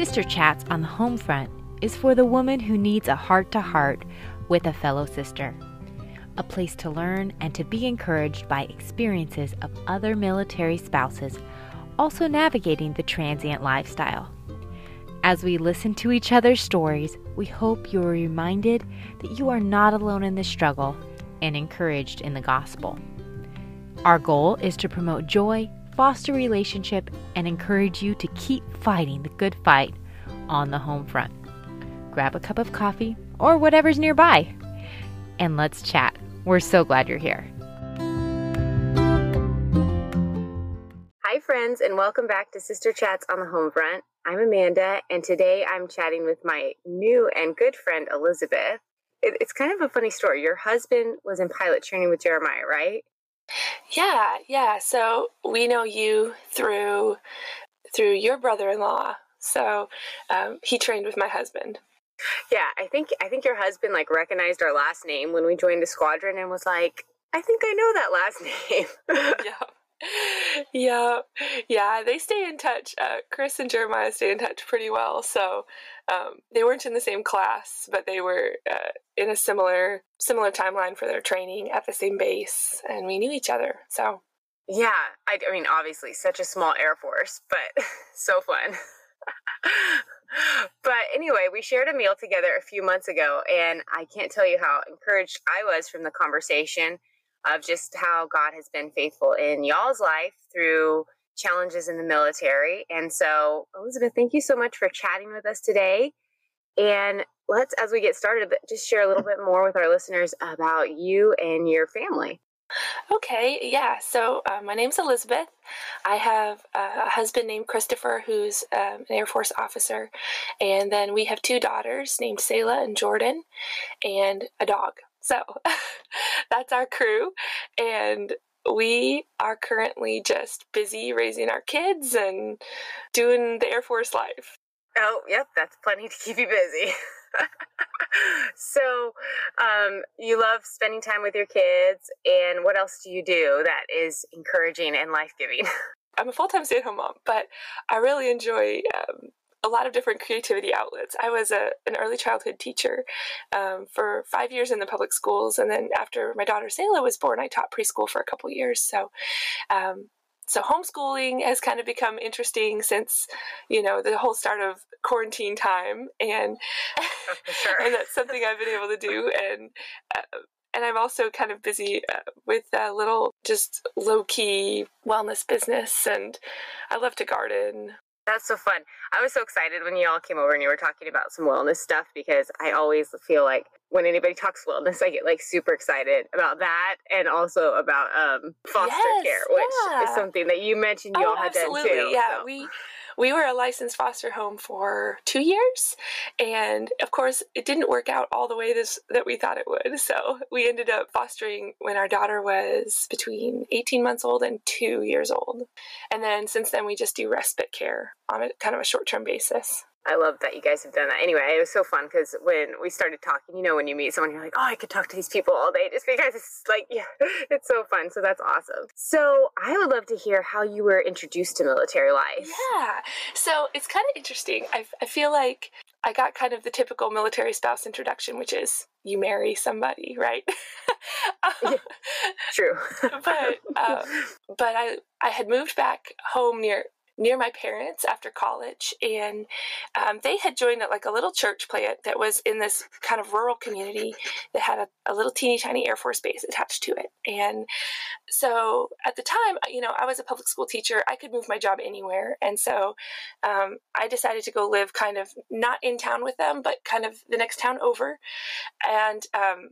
Sister Chats on the Home Front is for the woman who needs a heart to heart with a fellow sister. A place to learn and to be encouraged by experiences of other military spouses also navigating the transient lifestyle. As we listen to each other's stories, we hope you are reminded that you are not alone in this struggle and encouraged in the gospel. Our goal is to promote joy, foster relationship, and encourage you to keep fighting the good fight on the home front. Grab a cup of coffee or whatever's nearby, and let's chat. We're so glad you're here. Hi, friends, and welcome back to Sister Chats on the Home Front. I'm Amanda, and today I'm chatting with my new and good friend, Elizabeth. It, it's kind of a funny story. Your husband was in pilot training with Jeremiah, right? Yeah, yeah. So we know you through through your brother-in-law. So um, he trained with my husband. Yeah, I think I think your husband like recognized our last name when we joined the squadron and was like, "I think I know that last name." yeah yeah, yeah, they stay in touch. Uh, Chris and Jeremiah stay in touch pretty well. So um, they weren't in the same class, but they were uh, in a similar similar timeline for their training at the same base, and we knew each other. So yeah, I, I mean, obviously, such a small Air Force, but so fun. but anyway, we shared a meal together a few months ago, and I can't tell you how encouraged I was from the conversation of just how God has been faithful in y'all's life through challenges in the military. And so, Elizabeth, thank you so much for chatting with us today. And let's, as we get started, just share a little bit more with our listeners about you and your family. Okay, yeah. So uh, my name's Elizabeth. I have a husband named Christopher, who's um, an Air Force officer, and then we have two daughters named Selah and Jordan, and a dog. So that's our crew. And we are currently just busy raising our kids and doing the Air Force life. Oh, yep, that's plenty to keep you busy. so, um, you love spending time with your kids, and what else do you do that is encouraging and life giving? I'm a full time stay at home mom, but I really enjoy um, a lot of different creativity outlets. I was a, an early childhood teacher um, for five years in the public schools, and then after my daughter Selah was born, I taught preschool for a couple years. So, um, so homeschooling has kind of become interesting since you know the whole start of quarantine time, and sure. and that's something I've been able to do, and. Uh, and I'm also kind of busy uh, with a little just low key wellness business, and I love to garden. That's so fun. I was so excited when you all came over and you were talking about some wellness stuff because I always feel like when anybody talks wellness, I get like super excited about that and also about um, foster yes, care, which yeah. is something that you mentioned you oh, all had absolutely. done too. Yeah, so. we we were a licensed foster home for two years, and of course, it didn't work out all the way this that we thought it would. So we ended up fostering when our daughter was between 18 months old and two years old, and then since then we just do respite care on a kind of a short term basis. I love that you guys have done that. Anyway, it was so fun because when we started talking, you know, when you meet someone, you're like, oh, I could talk to these people all day just because it's like, yeah, it's so fun. So that's awesome. So I would love to hear how you were introduced to military life. Yeah. So it's kind of interesting. I, I feel like I got kind of the typical military spouse introduction, which is you marry somebody, right? yeah, true. but uh, but I I had moved back home near near my parents after college, and um, they had joined like a little church plant that was in this kind of rural community that had a, a little teeny tiny Air Force base attached to it. And so at the time, you know, I was a public school teacher. I could move my job anywhere, and so um, I decided to go live kind of not in town with them, but kind of the next town over, and um,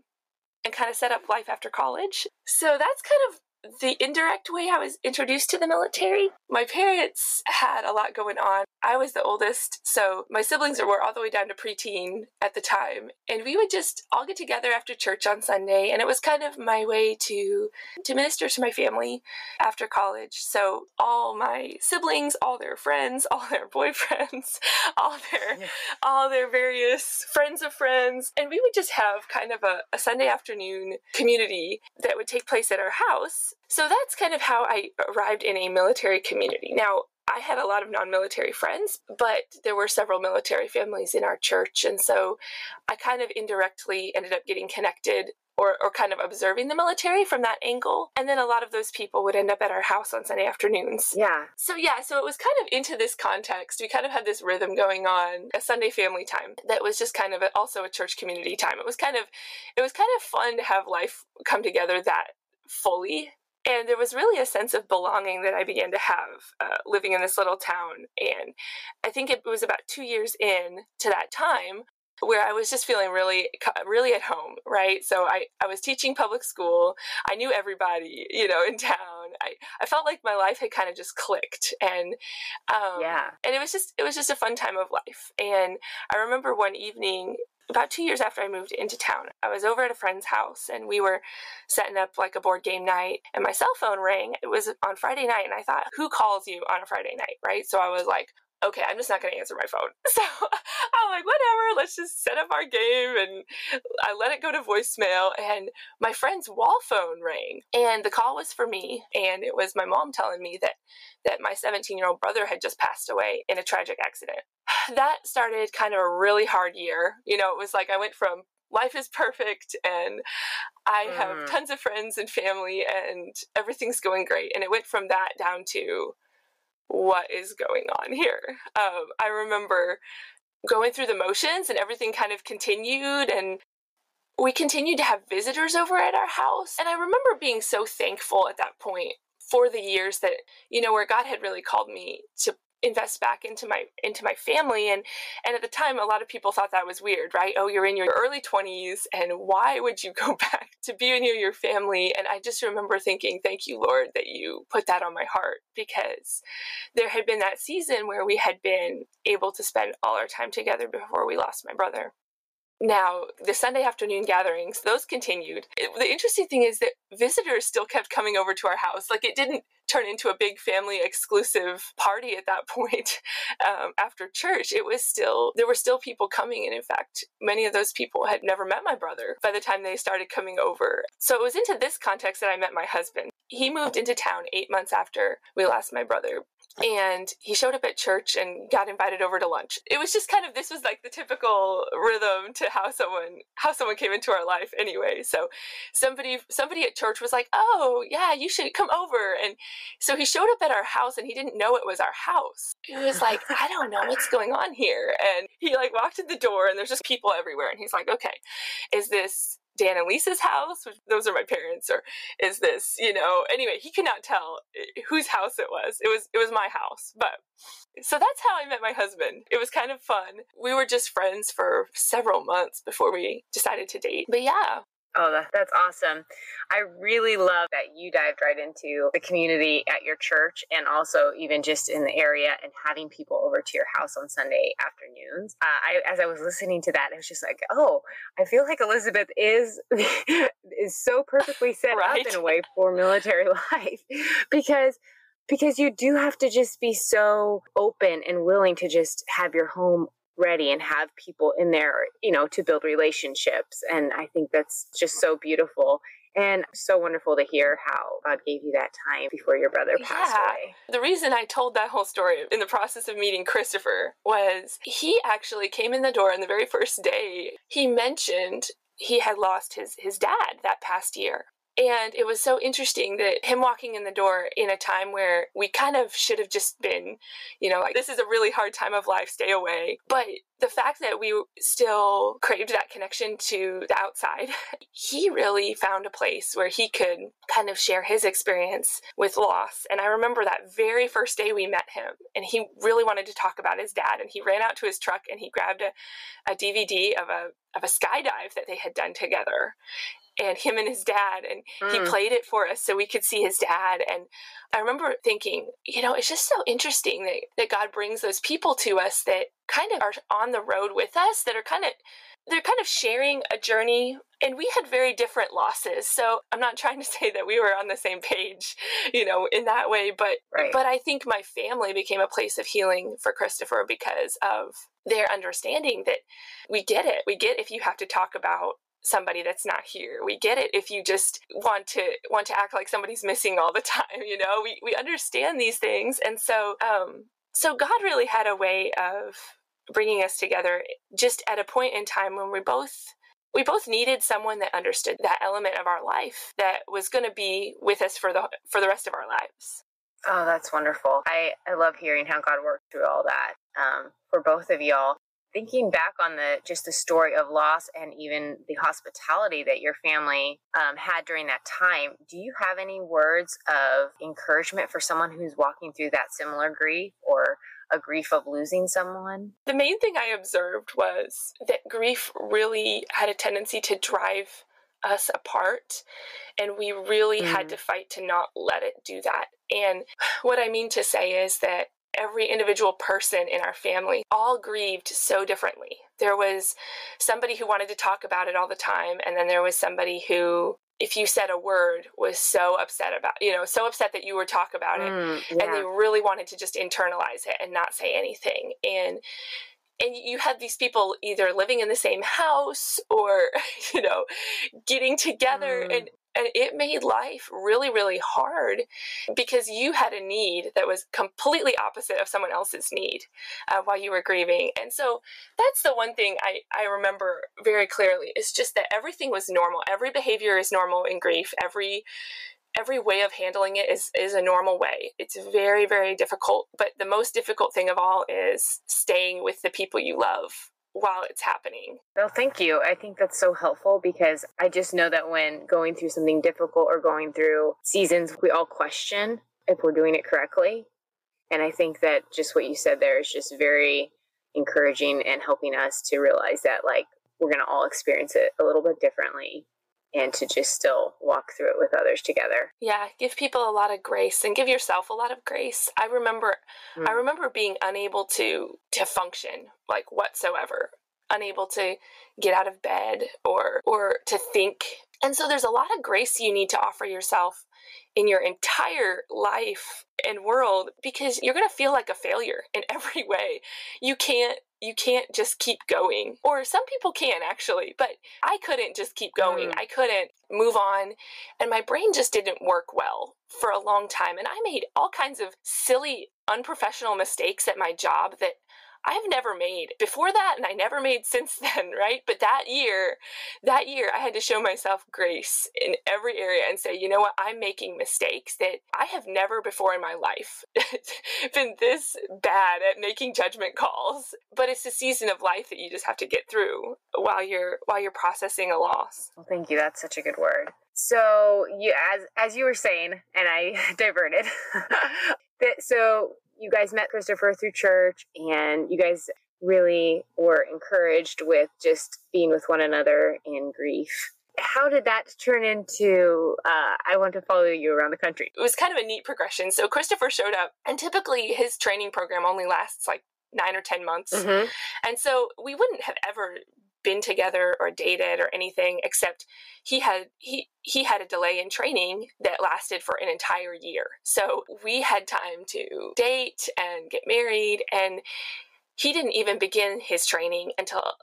and kind of set up life after college. So that's kind of the indirect way I was introduced to the military. My parents had a lot going on. I was the oldest, so my siblings were all the way down to preteen at the time, and we would just all get together after church on Sunday, and it was kind of my way to to minister to my family after college. So all my siblings, all their friends, all their boyfriends, all their yeah. all their various friends of friends, and we would just have kind of a, a Sunday afternoon community that would take place at our house so that's kind of how I arrived in a military community. Now, I had a lot of non military friends, but there were several military families in our church. And so I kind of indirectly ended up getting connected or, or kind of observing the military from that angle. And then a lot of those people would end up at our house on Sunday afternoons. Yeah. So, yeah, so it was kind of into this context. We kind of had this rhythm going on, a Sunday family time that was just kind of a, also a church community time. It was kind of, it was kind of fun to have life come together that fully and there was really a sense of belonging that I began to have uh, living in this little town. And I think it was about two years in to that time where I was just feeling really, really at home, right? So I, I was teaching public school. I knew everybody, you know, in town. I, I felt like my life had kind of just clicked and, um, yeah. and it was just, it was just a fun time of life. And I remember one evening, about two years after I moved into town, I was over at a friend's house and we were setting up like a board game night and my cell phone rang. It was on Friday night and I thought, who calls you on a Friday night, right? So I was like, okay, I'm just not going to answer my phone. So I'm like, whatever, let's just set up our game. And I let it go to voicemail. And my friend's wall phone rang. And the call was for me. And it was my mom telling me that, that my 17 year old brother had just passed away in a tragic accident. That started kind of a really hard year. You know, it was like I went from life is perfect and I have mm. tons of friends and family and everything's going great. And it went from that down to what is going on here? Um, I remember going through the motions and everything kind of continued and we continued to have visitors over at our house. And I remember being so thankful at that point for the years that, you know, where God had really called me to invest back into my into my family and and at the time a lot of people thought that was weird right? Oh you're in your early 20s and why would you go back to be near your family? And i just remember thinking thank you lord that you put that on my heart because there had been that season where we had been able to spend all our time together before we lost my brother now, the Sunday afternoon gatherings, those continued. The interesting thing is that visitors still kept coming over to our house. Like it didn't turn into a big family exclusive party at that point um, after church. It was still, there were still people coming. And in fact, many of those people had never met my brother by the time they started coming over. So it was into this context that I met my husband. He moved into town eight months after we lost my brother and he showed up at church and got invited over to lunch. It was just kind of this was like the typical rhythm to how someone how someone came into our life anyway. So somebody somebody at church was like, "Oh, yeah, you should come over." And so he showed up at our house and he didn't know it was our house. He was like, "I don't know what's going on here." And he like walked in the door and there's just people everywhere and he's like, "Okay, is this Dan and Lisa's house, those are my parents, or is this, you know, anyway, he could not tell eh, whose house it was. It was it was my house. But so that's how I met my husband. It was kind of fun. We were just friends for several months before we decided to date. But yeah, Oh, that, that's awesome. I really love that you dived right into the community at your church and also even just in the area and having people over to your house on Sunday afternoons. Uh, I, as I was listening to that, I was just like, oh, I feel like Elizabeth is is so perfectly set right? up in a way for military life because because you do have to just be so open and willing to just have your home ready and have people in there, you know, to build relationships. And I think that's just so beautiful and so wonderful to hear how God gave you that time before your brother passed yeah. away. The reason I told that whole story in the process of meeting Christopher was he actually came in the door on the very first day. He mentioned he had lost his his dad that past year. And it was so interesting that him walking in the door in a time where we kind of should have just been, you know, like, this is a really hard time of life, stay away. But the fact that we still craved that connection to the outside, he really found a place where he could kind of share his experience with loss. And I remember that very first day we met him, and he really wanted to talk about his dad. And he ran out to his truck and he grabbed a, a DVD of a of a skydive that they had done together and him and his dad and mm. he played it for us so we could see his dad and i remember thinking you know it's just so interesting that, that god brings those people to us that kind of are on the road with us that are kind of they're kind of sharing a journey and we had very different losses so i'm not trying to say that we were on the same page you know in that way but right. but i think my family became a place of healing for christopher because of their understanding that we get it we get if you have to talk about somebody that's not here. We get it if you just want to want to act like somebody's missing all the time, you know? We we understand these things. And so um so God really had a way of bringing us together just at a point in time when we both we both needed someone that understood that element of our life that was going to be with us for the for the rest of our lives. Oh, that's wonderful. I, I love hearing how God worked through all that um, for both of y'all. Thinking back on the just the story of loss and even the hospitality that your family um, had during that time, do you have any words of encouragement for someone who's walking through that similar grief or a grief of losing someone? The main thing I observed was that grief really had a tendency to drive us apart and we really mm. had to fight to not let it do that. And what I mean to say is that every individual person in our family all grieved so differently. There was somebody who wanted to talk about it all the time, and then there was somebody who if you said a word was so upset about you know so upset that you would talk about it mm, yeah. and they really wanted to just internalize it and not say anything and and you had these people either living in the same house or you know getting together mm. and and it made life really, really hard because you had a need that was completely opposite of someone else's need uh, while you were grieving. And so that's the one thing I, I remember very clearly It's just that everything was normal. Every behavior is normal in grief. Every every way of handling it is is a normal way. It's very very difficult, but the most difficult thing of all is staying with the people you love while it's happening. Well, thank you. I think that's so helpful because I just know that when going through something difficult or going through seasons, we all question if we're doing it correctly. And I think that just what you said there is just very encouraging and helping us to realize that, like, we're going to all experience it a little bit differently and to just still walk through it with others together. Yeah, give people a lot of grace and give yourself a lot of grace. I remember mm. I remember being unable to to function like whatsoever, unable to get out of bed or or to think. And so there's a lot of grace you need to offer yourself in your entire life and world because you're going to feel like a failure in every way. You can't you can't just keep going. Or some people can actually, but I couldn't just keep going. Mm. I couldn't move on. And my brain just didn't work well for a long time. And I made all kinds of silly, unprofessional mistakes at my job that I've never made before that and I never made since then, right? But that year, that year I had to show myself grace in every area and say, you know what, I'm making mistakes that I have never before in my life been this bad at making judgment calls. But it's a season of life that you just have to get through while you're while you're processing a loss. Well, thank you. That's such a good word. So you as as you were saying, and I diverted. so you guys met Christopher through church and you guys really were encouraged with just being with one another in grief. How did that turn into uh, I want to follow you around the country? It was kind of a neat progression. So Christopher showed up, and typically his training program only lasts like nine or 10 months. Mm-hmm. And so we wouldn't have ever been together or dated or anything except he had he he had a delay in training that lasted for an entire year. So we had time to date and get married and he didn't even begin his training until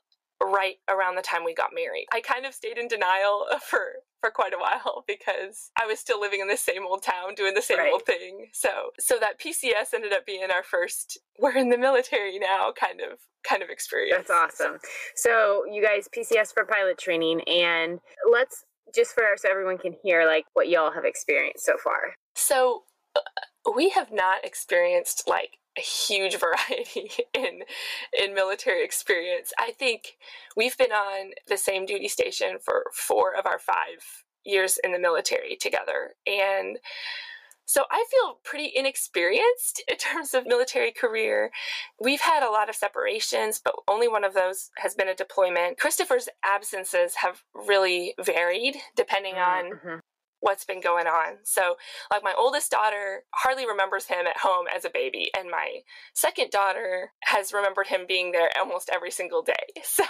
right around the time we got married. I kind of stayed in denial for for quite a while because I was still living in the same old town doing the same right. old thing. So so that PCS ended up being our first we're in the military now kind of kind of experience. That's awesome. So you guys PCS for pilot training and let's just for so everyone can hear like what y'all have experienced so far. So uh, we have not experienced like a huge variety in in military experience. I think we've been on the same duty station for four of our five years in the military together, and so I feel pretty inexperienced in terms of military career. We've had a lot of separations, but only one of those has been a deployment. Christopher's absences have really varied depending mm-hmm. on mm-hmm what's been going on. So, like, my oldest daughter hardly remembers him at home as a baby, and my second daughter has remembered him being there almost every single day. So,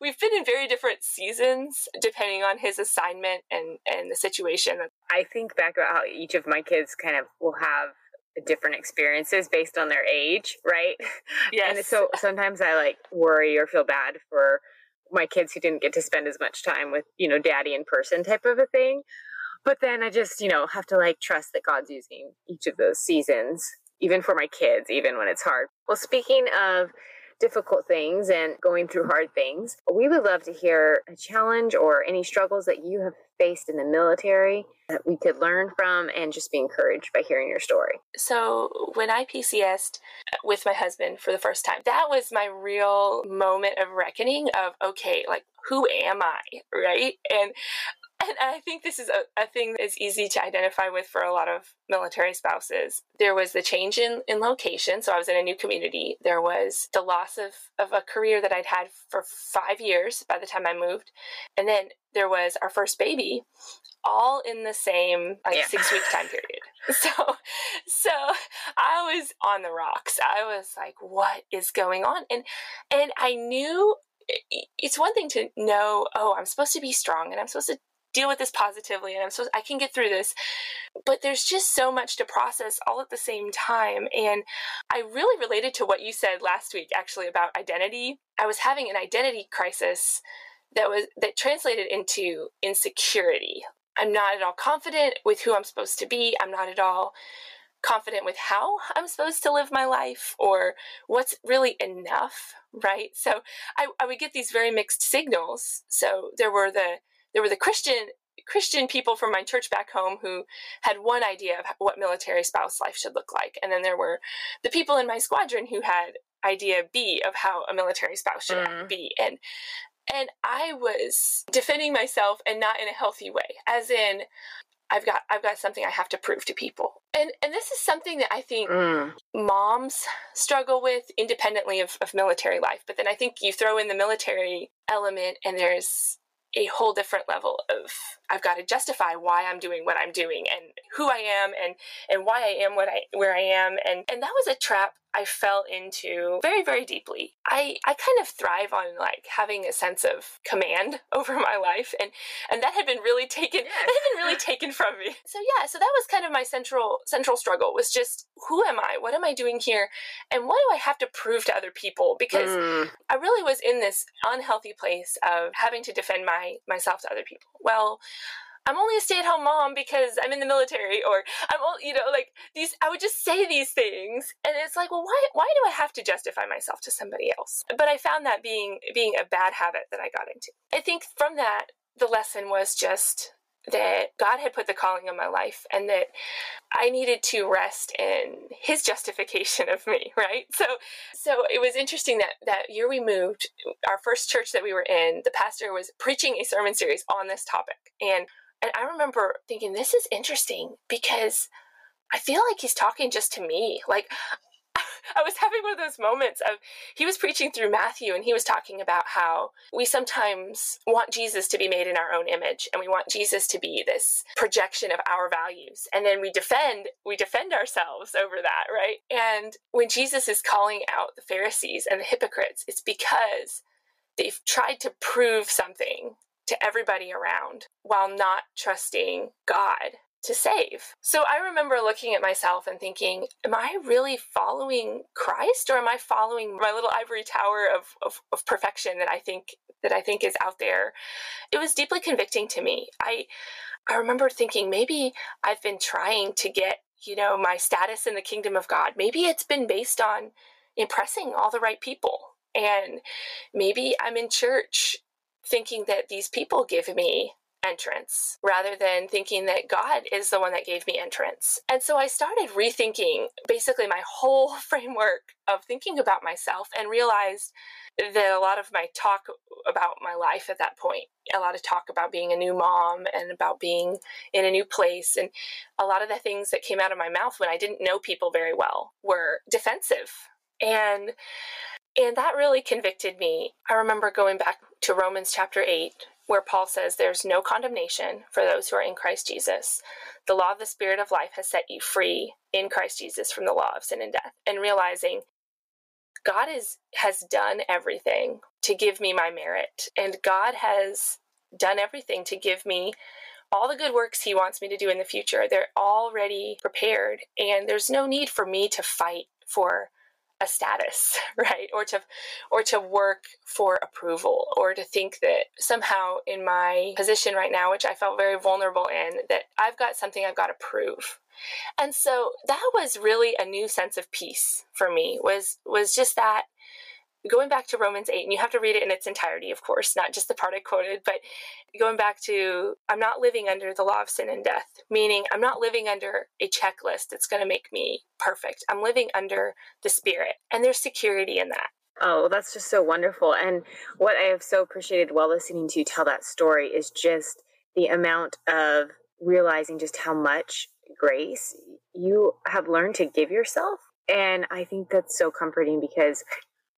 we've been in very different seasons depending on his assignment and, and the situation. I think back about how each of my kids kind of will have different experiences based on their age, right? Yes. and so sometimes I like worry or feel bad for my kids who didn't get to spend as much time with, you know, daddy in person type of a thing. But then I just, you know, have to like trust that God's using each of those seasons, even for my kids, even when it's hard. Well, speaking of difficult things and going through hard things, we would love to hear a challenge or any struggles that you have faced in the military that we could learn from and just be encouraged by hearing your story. So, when I PCSed with my husband for the first time, that was my real moment of reckoning of okay, like who am I, right? And and I think this is a, a thing that's easy to identify with for a lot of military spouses. There was the change in, in location. So I was in a new community. There was the loss of, of a career that I'd had for five years by the time I moved. And then there was our first baby, all in the same like yeah. six week time period. So, so I was on the rocks. I was like, what is going on? And, and I knew it's one thing to know, oh, I'm supposed to be strong and I'm supposed to deal with this positively and I'm so I can get through this. But there's just so much to process all at the same time. And I really related to what you said last week actually about identity. I was having an identity crisis that was that translated into insecurity. I'm not at all confident with who I'm supposed to be. I'm not at all confident with how I'm supposed to live my life or what's really enough, right? So I, I would get these very mixed signals. So there were the there were the Christian Christian people from my church back home who had one idea of what military spouse life should look like, and then there were the people in my squadron who had idea B of how a military spouse should mm. be, and and I was defending myself and not in a healthy way, as in I've got I've got something I have to prove to people. And and this is something that I think mm. moms struggle with independently of, of military life. But then I think you throw in the military element and there's a whole different level of I've got to justify why I'm doing what I'm doing and who I am and and why I am what I where I am and and that was a trap I fell into very, very deeply. I, I kind of thrive on like having a sense of command over my life and, and that had been really taken, that had been really taken from me. So yeah, so that was kind of my central, central struggle was just who am I? What am I doing here? And what do I have to prove to other people? Because mm. I really was in this unhealthy place of having to defend my, myself to other people. Well, I'm only a stay at home mom because I'm in the military or I'm all, you know, like these, I would just say these things. And it's like, well, why, why do I have to justify myself to somebody else? But I found that being, being a bad habit that I got into. I think from that, the lesson was just that God had put the calling on my life and that I needed to rest in his justification of me, right? So so it was interesting that that year we moved, our first church that we were in, the pastor was preaching a sermon series on this topic. And and I remember thinking, this is interesting because I feel like he's talking just to me. Like, I was having one of those moments of he was preaching through Matthew and he was talking about how we sometimes want Jesus to be made in our own image and we want Jesus to be this projection of our values. And then we defend we defend ourselves over that right? And when Jesus is calling out the Pharisees and the hypocrites it's because they've tried to prove something to everybody around while not trusting God to save. So I remember looking at myself and thinking, am I really following Christ or am I following my little ivory tower of, of, of, perfection that I think that I think is out there? It was deeply convicting to me. I I remember thinking maybe I've been trying to get, you know, my status in the kingdom of God. Maybe it's been based on impressing all the right people. And maybe I'm in church thinking that these people give me entrance rather than thinking that God is the one that gave me entrance. And so I started rethinking basically my whole framework of thinking about myself and realized that a lot of my talk about my life at that point, a lot of talk about being a new mom and about being in a new place, and a lot of the things that came out of my mouth when I didn't know people very well were defensive. And and that really convicted me. I remember going back to Romans chapter 8, where Paul says, There's no condemnation for those who are in Christ Jesus. The law of the Spirit of life has set you free in Christ Jesus from the law of sin and death. And realizing God is, has done everything to give me my merit, and God has done everything to give me all the good works He wants me to do in the future. They're already prepared, and there's no need for me to fight for a status, right? Or to or to work for approval or to think that somehow in my position right now, which I felt very vulnerable in, that I've got something I've got to prove. And so that was really a new sense of peace for me was was just that going back to Romans 8, and you have to read it in its entirety, of course, not just the part I quoted, but going back to I'm not living under the law of sin and death, meaning I'm not living under a checklist that's going to make me perfect. I'm living under the Spirit, and there's security in that. Oh, well, that's just so wonderful. And what I have so appreciated while listening to you tell that story is just the amount of realizing just how much grace you have learned to give yourself. And I think that's so comforting because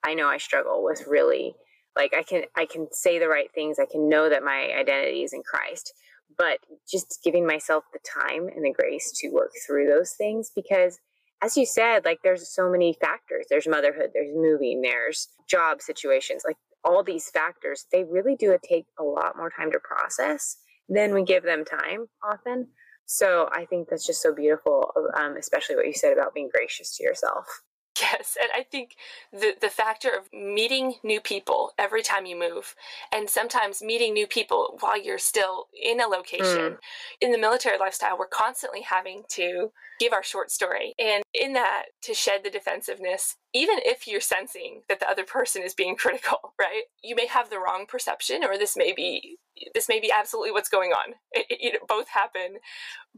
I know I struggle with really like I can I can say the right things. I can know that my identity is in Christ, but just giving myself the time and the grace to work through those things because as you said, like there's so many factors. There's motherhood, there's moving, there's job situations, like all these factors, they really do take a lot more time to process than we give them time often. So I think that's just so beautiful, um, especially what you said about being gracious to yourself. Yes, and I think the the factor of meeting new people every time you move, and sometimes meeting new people while you're still in a location. Mm. In the military lifestyle, we're constantly having to give our short story, and in that, to shed the defensiveness, even if you're sensing that the other person is being critical, right? You may have the wrong perception, or this may be this may be absolutely what's going on. It, it, it both happen,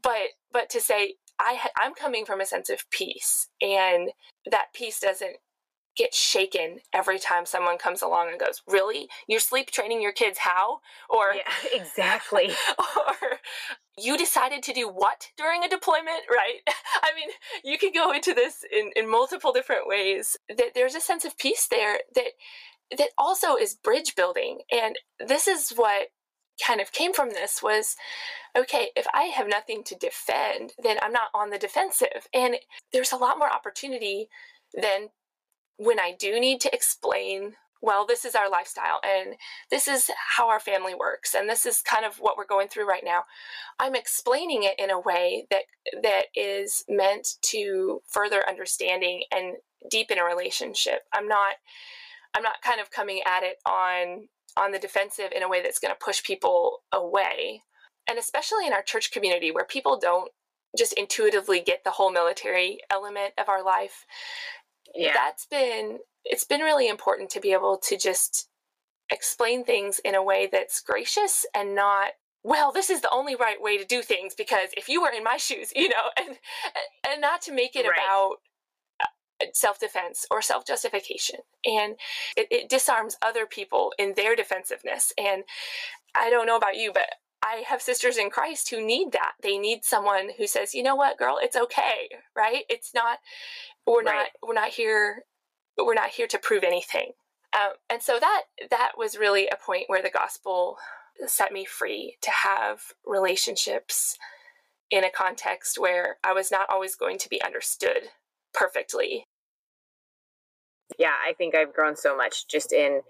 but but to say I I'm coming from a sense of peace, and that peace doesn't get shaken every time someone comes along and goes, "Really? You're sleep training your kids how?" Or yeah, exactly. or you decided to do what during a deployment, right? I mean, you can go into this in in multiple different ways. That there's a sense of peace there that that also is bridge building, and this is what kind of came from this was okay, if I have nothing to defend, then I'm not on the defensive. And there's a lot more opportunity than when I do need to explain well, this is our lifestyle and this is how our family works and this is kind of what we're going through right now. I'm explaining it in a way that that is meant to further understanding and deepen a relationship. I'm not I'm not kind of coming at it on on the defensive in a way that's going to push people away. And especially in our church community where people don't just intuitively get the whole military element of our life. Yeah. That's been it's been really important to be able to just explain things in a way that's gracious and not well this is the only right way to do things because if you were in my shoes you know and and not to make it right. about self defense or self justification. And it, it, disarms other people in their defensiveness. And I don't know about you, but I have sisters in Christ who need that. They need someone who says, you know what, girl, it's okay, right? It's not, we're right. not, we're not here, we're not here to prove anything. Um, and so that that was really a point where the gospel set me free to have relationships in a context where I was not always going to be understood perfectly. Yeah, I think I've grown so much just in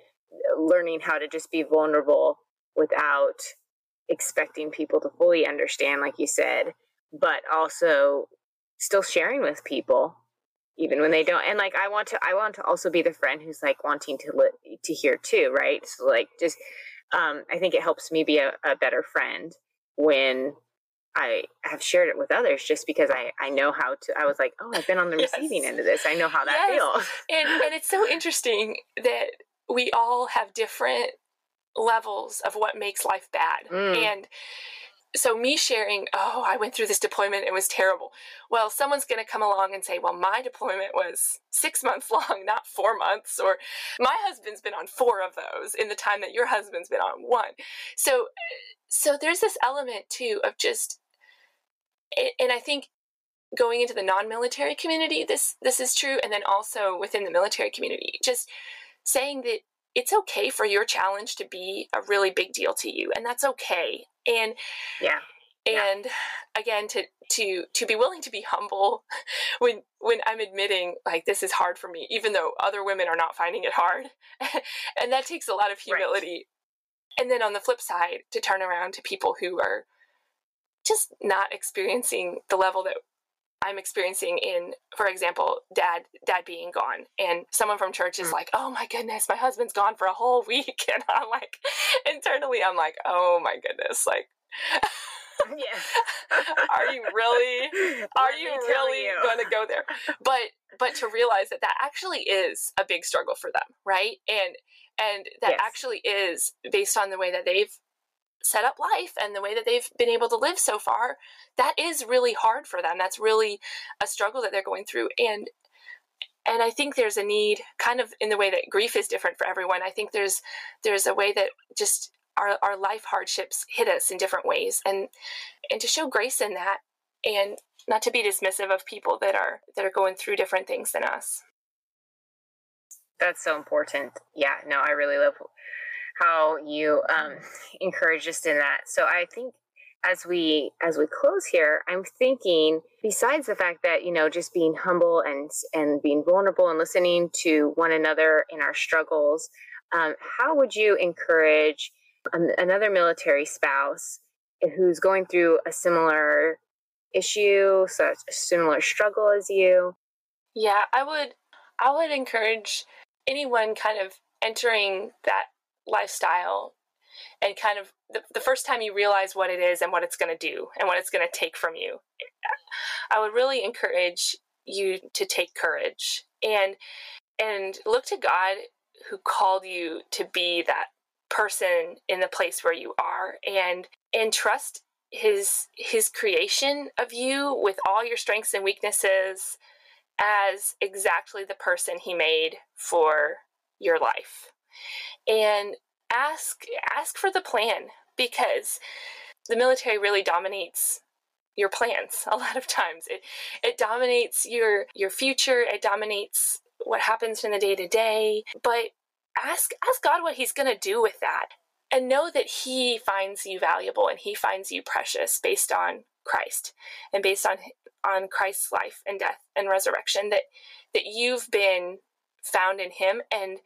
learning how to just be vulnerable without expecting people to fully understand, like you said, but also still sharing with people even when they don't and like i want to i want to also be the friend who's like wanting to li- to hear too right so like just um i think it helps me be a, a better friend when I have shared it with others just because I, I know how to. I was like, oh, I've been on the yes. receiving end of this. I know how that yes. feels. And, and it's so interesting that we all have different levels of what makes life bad. Mm. And so me sharing, oh, I went through this deployment, it was terrible. Well, someone's going to come along and say, well, my deployment was six months long, not four months, or my husband's been on four of those in the time that your husband's been on one. So, so there's this element too of just and I think going into the non-military community, this this is true, and then also within the military community, just saying that it's okay for your challenge to be a really big deal to you, and that's okay. And yeah, and yeah. again to to to be willing to be humble when when i'm admitting like this is hard for me even though other women are not finding it hard and that takes a lot of humility right. and then on the flip side to turn around to people who are just not experiencing the level that I'm experiencing in, for example, dad dad being gone, and someone from church is mm. like, "Oh my goodness, my husband's gone for a whole week," and I'm like, internally, I'm like, "Oh my goodness, like." yeah. are you really are you really you. going to go there but but to realize that that actually is a big struggle for them right and and that yes. actually is based on the way that they've set up life and the way that they've been able to live so far that is really hard for them. That's really a struggle that they're going through. And and i think there's a need kind of in the way that grief is different for everyone i think there's there's a way that just our, our life hardships hit us in different ways. And and to show grace in that and not to be dismissive of people that are that are going through different things than us. That's so important. Yeah no i really love how you um, encourage us in that. So I think as we as we close here, I'm thinking besides the fact that you know just being humble and and being vulnerable and listening to one another in our struggles, um, how would you encourage an, another military spouse who's going through a similar issue, such a similar struggle as you? Yeah, I would I would encourage anyone kind of entering that lifestyle and kind of the, the first time you realize what it is and what it's going to do and what it's going to take from you. I would really encourage you to take courage and and look to god who called you to be that person in the place where you are and and trust his his creation of you with all your strengths and weaknesses as exactly the person he made for your life and ask ask for the plan because the military really dominates your plans a lot of times. It it dominates your your future. It dominates what happens in the day to day but ask ask God what he's going to do with that and know that he finds you valuable and he finds you precious based on Christ and based on on Christ's life and death and resurrection that that you've been found in him. And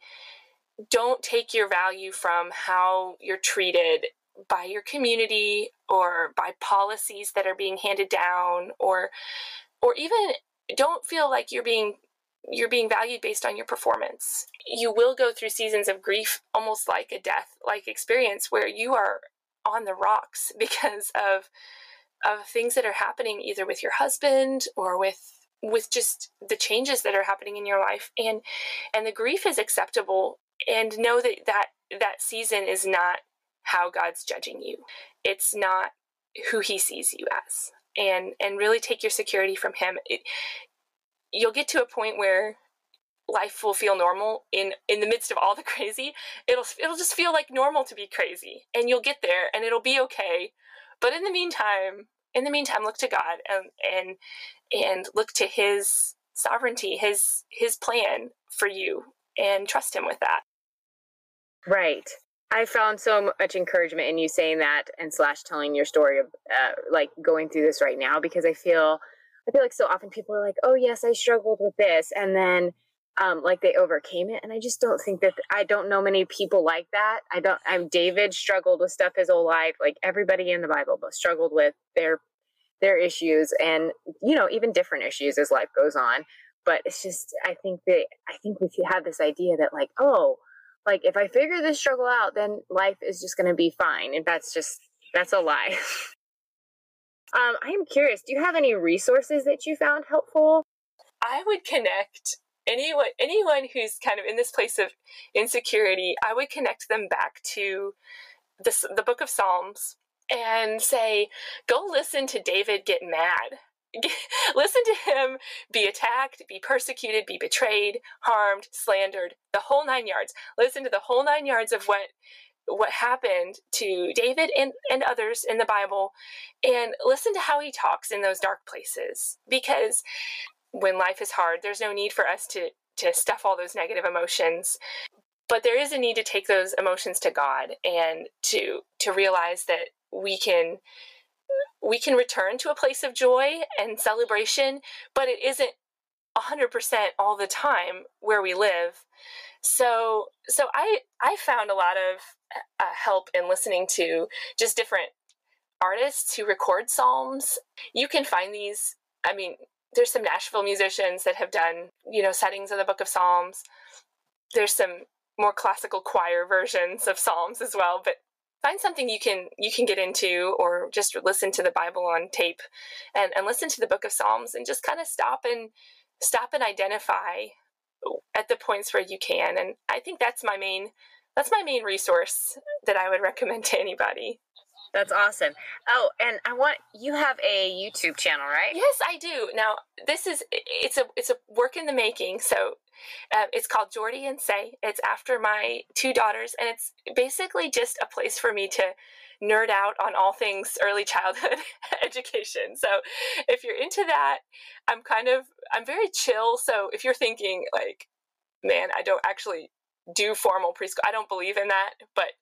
don't take your value from how you're treated by your community or by policies that are being handed down or or even don't feel like you're being you're being valued based on your performance. You will go through seasons of grief almost like a death like experience where you are on the rocks because of of things that are happening either with your husband or with with just the changes that are happening in your life and and the grief is acceptable and know that that that season is not how God's judging you. It's not who he sees you as. And and really take your security from him. It, you'll get to a point where life will feel normal in in the midst of all the crazy. It'll it'll just feel like normal to be crazy. And you'll get there and it'll be okay. But in the meantime, in the meantime look to God and and and look to his sovereignty, his his plan for you and trust him with that. Right. I found so much encouragement in you saying that and slash telling your story of uh, like going through this right now because I feel I feel like so often people are like, oh yes, I struggled with this, and then um, like they overcame it, and I just don't think that I don't know many people like that. I don't. I'm David struggled with stuff his whole life, like everybody in the Bible, but struggled with their their issues and you know even different issues as life goes on. But it's just I think that I think we have this idea that like oh like if I figure this struggle out, then life is just going to be fine. And that's just, that's a lie. um, I am curious, do you have any resources that you found helpful? I would connect anyone anyone who's kind of in this place of insecurity, I would connect them back to this, the book of Psalms and say, go listen to David get mad listen to him be attacked, be persecuted, be betrayed, harmed, slandered, the whole nine yards. Listen to the whole nine yards of what what happened to David and, and others in the Bible and listen to how he talks in those dark places. Because when life is hard, there's no need for us to to stuff all those negative emotions. But there is a need to take those emotions to God and to to realize that we can we can return to a place of joy and celebration, but it isn't 100% all the time where we live. So, so I I found a lot of uh, help in listening to just different artists who record psalms. You can find these. I mean, there's some Nashville musicians that have done, you know, settings of the book of Psalms. There's some more classical choir versions of Psalms as well, but find something you can you can get into or just listen to the Bible on tape and, and listen to the book of Psalms and just kind of stop and stop and identify at the points where you can. And I think that's my main that's my main resource that I would recommend to anybody. That's awesome. Oh, and I want you have a YouTube channel, right? Yes, I do. Now, this is it's a it's a work in the making. So, uh, it's called Jordy and Say. It's after my two daughters, and it's basically just a place for me to nerd out on all things early childhood education. So, if you're into that, I'm kind of I'm very chill. So, if you're thinking like, man, I don't actually do formal preschool. I don't believe in that, but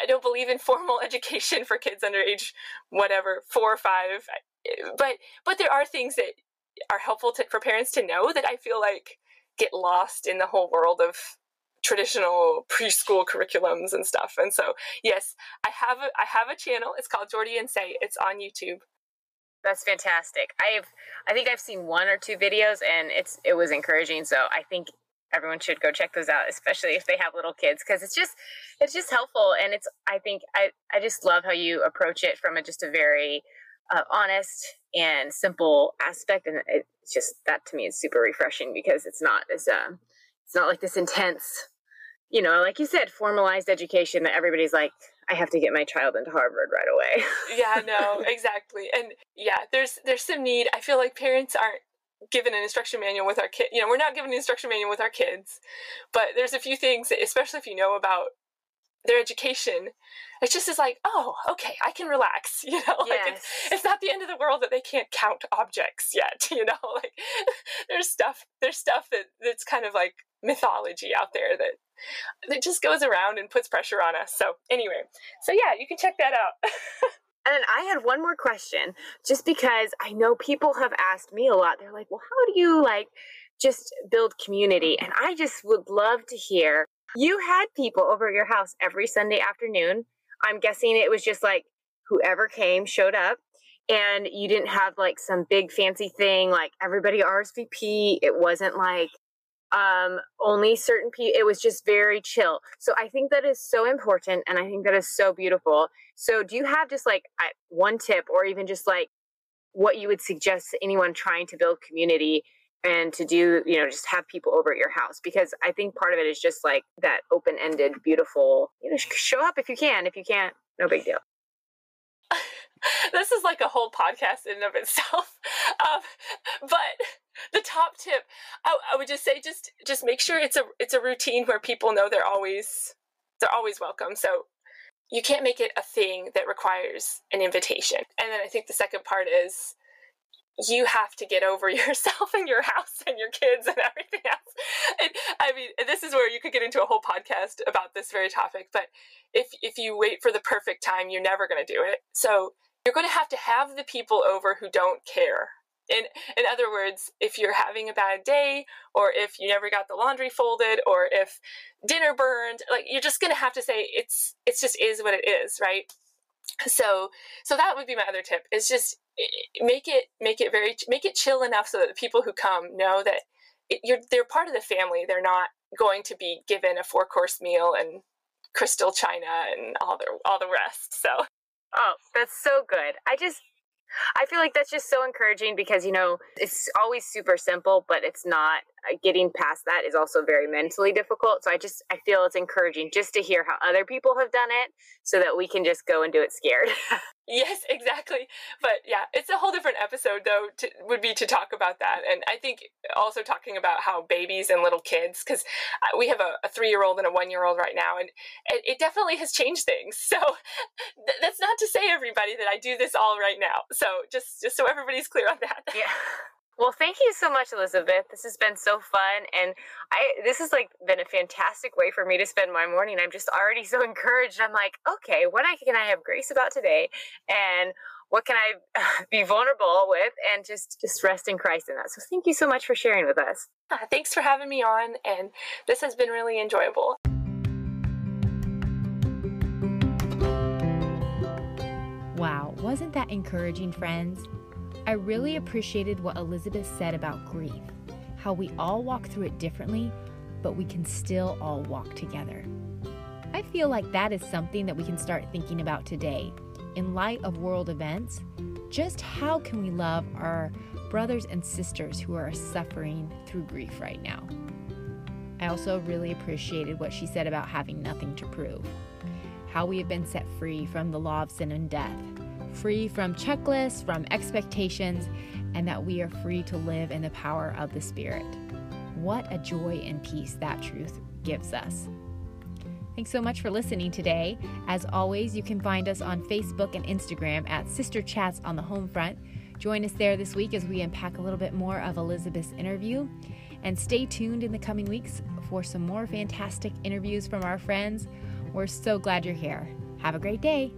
I don't believe in formal education for kids under age whatever, four or five. But but there are things that are helpful to, for parents to know that I feel like get lost in the whole world of traditional preschool curriculums and stuff. And so, yes, I have a, I have a channel. It's called Jordy and Say. It's on YouTube. That's fantastic. I've I think I've seen one or two videos and it's it was encouraging. So I think everyone should go check those out especially if they have little kids because it's just it's just helpful and it's i think i i just love how you approach it from a just a very uh, honest and simple aspect and it's just that to me is super refreshing because it's not as um it's not like this intense you know like you said formalized education that everybody's like I have to get my child into Harvard right away. yeah, no, exactly. And yeah, there's there's some need. I feel like parents aren't given an instruction manual with our kid. You know, we're not given an instruction manual with our kids, but there's a few things, especially if you know about their education. It's just is like, oh, okay, I can relax. You know, like yes. it's, it's not the end of the world that they can't count objects yet. You know, like there's stuff, there's stuff that that's kind of like mythology out there that that just goes around and puts pressure on us. So anyway, so yeah, you can check that out. And I had one more question, just because I know people have asked me a lot. They're like, well, how do you like just build community? And I just would love to hear you had people over at your house every Sunday afternoon. I'm guessing it was just like whoever came showed up and you didn't have like some big fancy thing like everybody RSVP. It wasn't like um only certain people it was just very chill so i think that is so important and i think that is so beautiful so do you have just like one tip or even just like what you would suggest to anyone trying to build community and to do you know just have people over at your house because i think part of it is just like that open-ended beautiful you know show up if you can if you can't no big deal this is like a whole podcast in and of itself. Um, but the top tip, I, I, would just say, just just make sure it's a it's a routine where people know they're always they're always welcome. So you can't make it a thing that requires an invitation. And then I think the second part is you have to get over yourself and your house and your kids and everything else. And, I mean, this is where you could get into a whole podcast about this very topic. But if if you wait for the perfect time, you're never going to do it. So you're going to have to have the people over who don't care. In in other words, if you're having a bad day, or if you never got the laundry folded, or if dinner burned, like you're just going to have to say it's it's just is what it is, right? So so that would be my other tip is just make it make it very make it chill enough so that the people who come know that it, you're they're part of the family. They're not going to be given a four course meal and crystal china and all the all the rest. So Oh, that's so good. I just I feel like that's just so encouraging because you know it's always super simple, but it's not uh, getting past that is also very mentally difficult. So I just I feel it's encouraging just to hear how other people have done it, so that we can just go and do it scared. yes, exactly. But yeah, it's a whole different episode though. To, would be to talk about that, and I think also talking about how babies and little kids, because uh, we have a, a three year old and a one year old right now, and it, it definitely has changed things. So th- that's not to say everybody that I do this all right now. So just just so everybody's clear on that. Yeah. Well, thank you so much, Elizabeth. This has been so fun, and I this has like been a fantastic way for me to spend my morning. I'm just already so encouraged. I'm like, okay, what can I have grace about today, and what can I be vulnerable with, and just just rest in Christ in that. So, thank you so much for sharing with us. Uh, thanks for having me on, and this has been really enjoyable. Wow, wasn't that encouraging, friends? I really appreciated what Elizabeth said about grief, how we all walk through it differently, but we can still all walk together. I feel like that is something that we can start thinking about today. In light of world events, just how can we love our brothers and sisters who are suffering through grief right now? I also really appreciated what she said about having nothing to prove. How we have been set free from the law of sin and death, free from checklists, from expectations, and that we are free to live in the power of the Spirit. What a joy and peace that truth gives us. Thanks so much for listening today. As always, you can find us on Facebook and Instagram at Sister Chats on the Home Front. Join us there this week as we unpack a little bit more of Elizabeth's interview. And stay tuned in the coming weeks for some more fantastic interviews from our friends. We're so glad you're here. Have a great day.